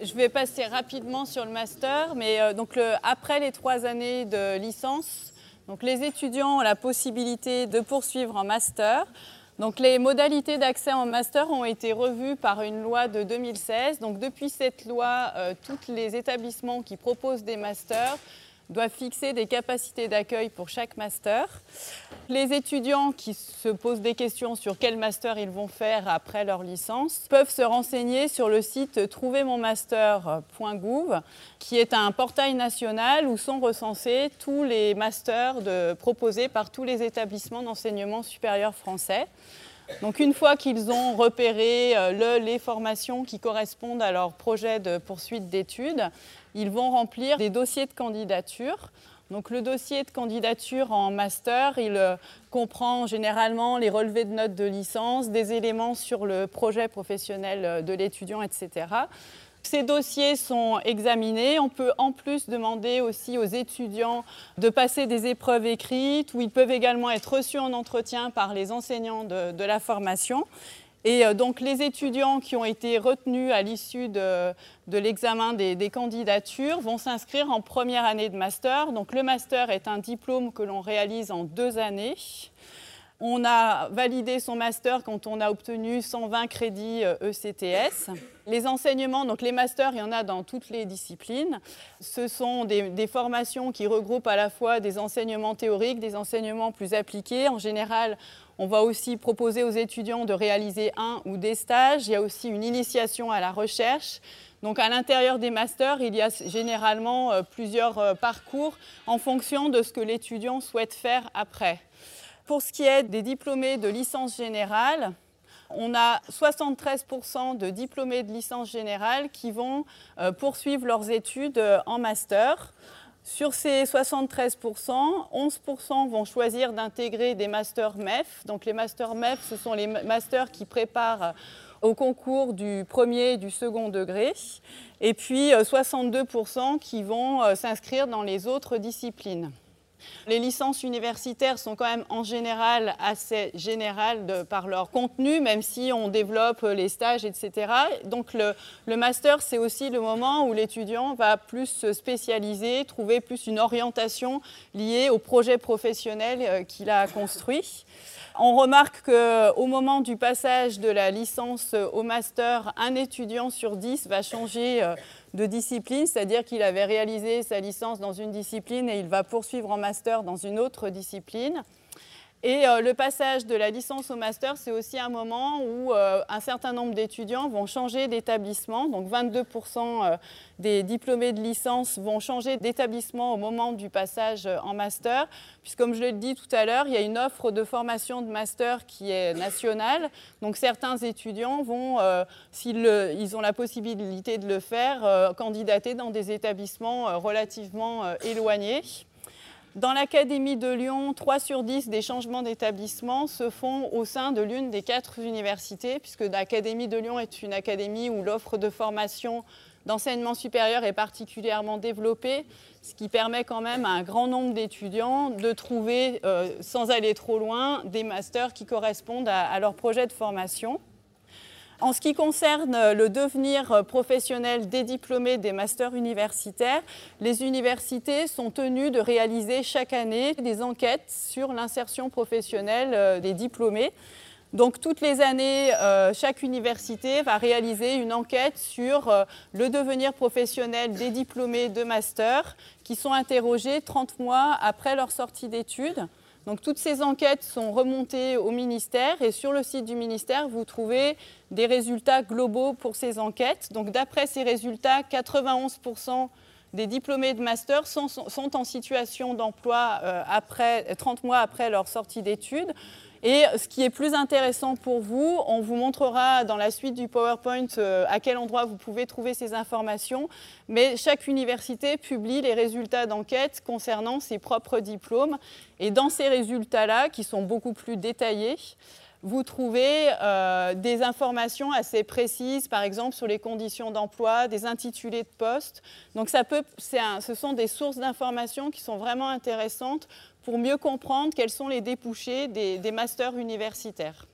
Je vais passer rapidement sur le master, mais euh, donc après les trois années de licence, les étudiants ont la possibilité de poursuivre en master. Les modalités d'accès en master ont été revues par une loi de 2016. Donc depuis cette loi, euh, tous les établissements qui proposent des masters doivent fixer des capacités d'accueil pour chaque master. Les étudiants qui se posent des questions sur quel master ils vont faire après leur licence peuvent se renseigner sur le site trouvermonmaster.gouv, qui est un portail national où sont recensés tous les masters proposés par tous les établissements d'enseignement supérieur français. Donc une fois qu'ils ont repéré euh, les formations qui correspondent à leur projet de poursuite d'études, ils vont remplir des dossiers de candidature. Donc le dossier de candidature en master, euh, comprend généralement les relevés de notes de licence, des éléments sur le projet professionnel euh, de l'étudiant, etc. Ces dossiers sont examinés. On peut en plus demander aussi aux étudiants de passer des épreuves écrites où ils peuvent également être reçus en entretien par les enseignants de, la formation. Et euh, donc les étudiants qui ont été retenus à l'issue de, l'examen des, des, candidatures vont s'inscrire en première année de master. Donc le master est un diplôme que l'on réalise en deux années. On a validé son master quand on a obtenu 120 crédits ECTS. Euh, e les enseignements, donc les masters, il y en a dans toutes les disciplines. Ce sont des, formations qui regroupent à la fois des enseignements théoriques, des enseignements plus appliqués. En général, on va aussi proposer aux étudiants de réaliser un ou des stages. Il y a aussi une initiation à la recherche. Donc à l'intérieur des masters, il y a généralement euh, plusieurs euh, parcours en fonction de ce que l'étudiant souhaite faire après. Pour ce qui est des diplômés de licence générale, on a 73% de diplômés de licence générale qui vont euh, poursuivre leurs études euh, en master. Sur ces 73%, 11% vont choisir d'intégrer des masters MEF. Donc les masters MEF, ce sont les masters qui préparent au concours du premier et du second degré. Et puis 62% euh, qui vont s'inscrire dans les autres disciplines. Les licences universitaires sont quand même en général assez générales par leur contenu, même si on développe les stages, etc. Donc le, master, c'est aussi le moment où l'étudiant va plus se spécialiser, trouver plus une orientation liée au projet professionnel euh, qu'il a construit. On remarque qu'au moment du passage de la licence au master, un étudiant sur dix va changer euh, de discipline, c'est-à-dire qu'il avait réalisé sa licence dans une discipline et il va poursuivre en master dans une autre discipline. Et euh, le passage de la licence au master, c'est aussi un moment où euh, un certain nombre d'étudiants vont changer d'établissement. Donc 22% euh, des diplômés de licence vont changer d'établissement au moment du passage en master. Puisque comme je l'ai dit tout à l'heure, il y a une offre de formation de master qui est nationale. Donc certains étudiants vont, s'ils ils ont la possibilité de le faire, candidater dans des établissements relativement éloignés. Dans l'Académie de Lyon, 3 sur 10 des changements d'établissement se font au sein de l'une des quatre universités, puisque l'Académie de Lyon est une académie où l'offre de formation d'enseignement supérieur est particulièrement développée, ce qui permet quand même à un grand nombre d'étudiants de trouver, euh, sans aller trop loin, des masters qui correspondent à leur projet de formation. En ce qui concerne le devenir professionnel des diplômés des masters universitaires, les universités sont tenues de réaliser chaque année des enquêtes sur l'insertion professionnelle euh, des diplômés. Donc toutes les années, euh, chaque université va réaliser une enquête sur euh, le devenir professionnel des diplômés de master qui sont interrogés 30 mois après leur sortie d'études. Donc toutes ces enquêtes sont remontées au ministère et sur le site du ministère, vous trouvez des résultats globaux pour ces enquêtes. Donc d'après ces résultats, 91% des diplômés de master sont, en situation d'emploi euh, après 30 mois après leur sortie d'études. Et ce qui est plus intéressant pour vous, on vous montrera dans la suite du PowerPoint euh, à quel endroit vous pouvez trouver ces informations, mais chaque université publie les résultats d'enquête concernant ses propres diplômes. Et dans ces résultats-là, qui sont beaucoup plus détaillés, vous trouvez euh, des informations assez précises, par exemple sur les conditions d'emploi, des intitulés de poste. Donc ça peut, ce sont des sources d'informations qui sont vraiment intéressantes pour mieux comprendre quels sont les débouchés des, des masters universitaires.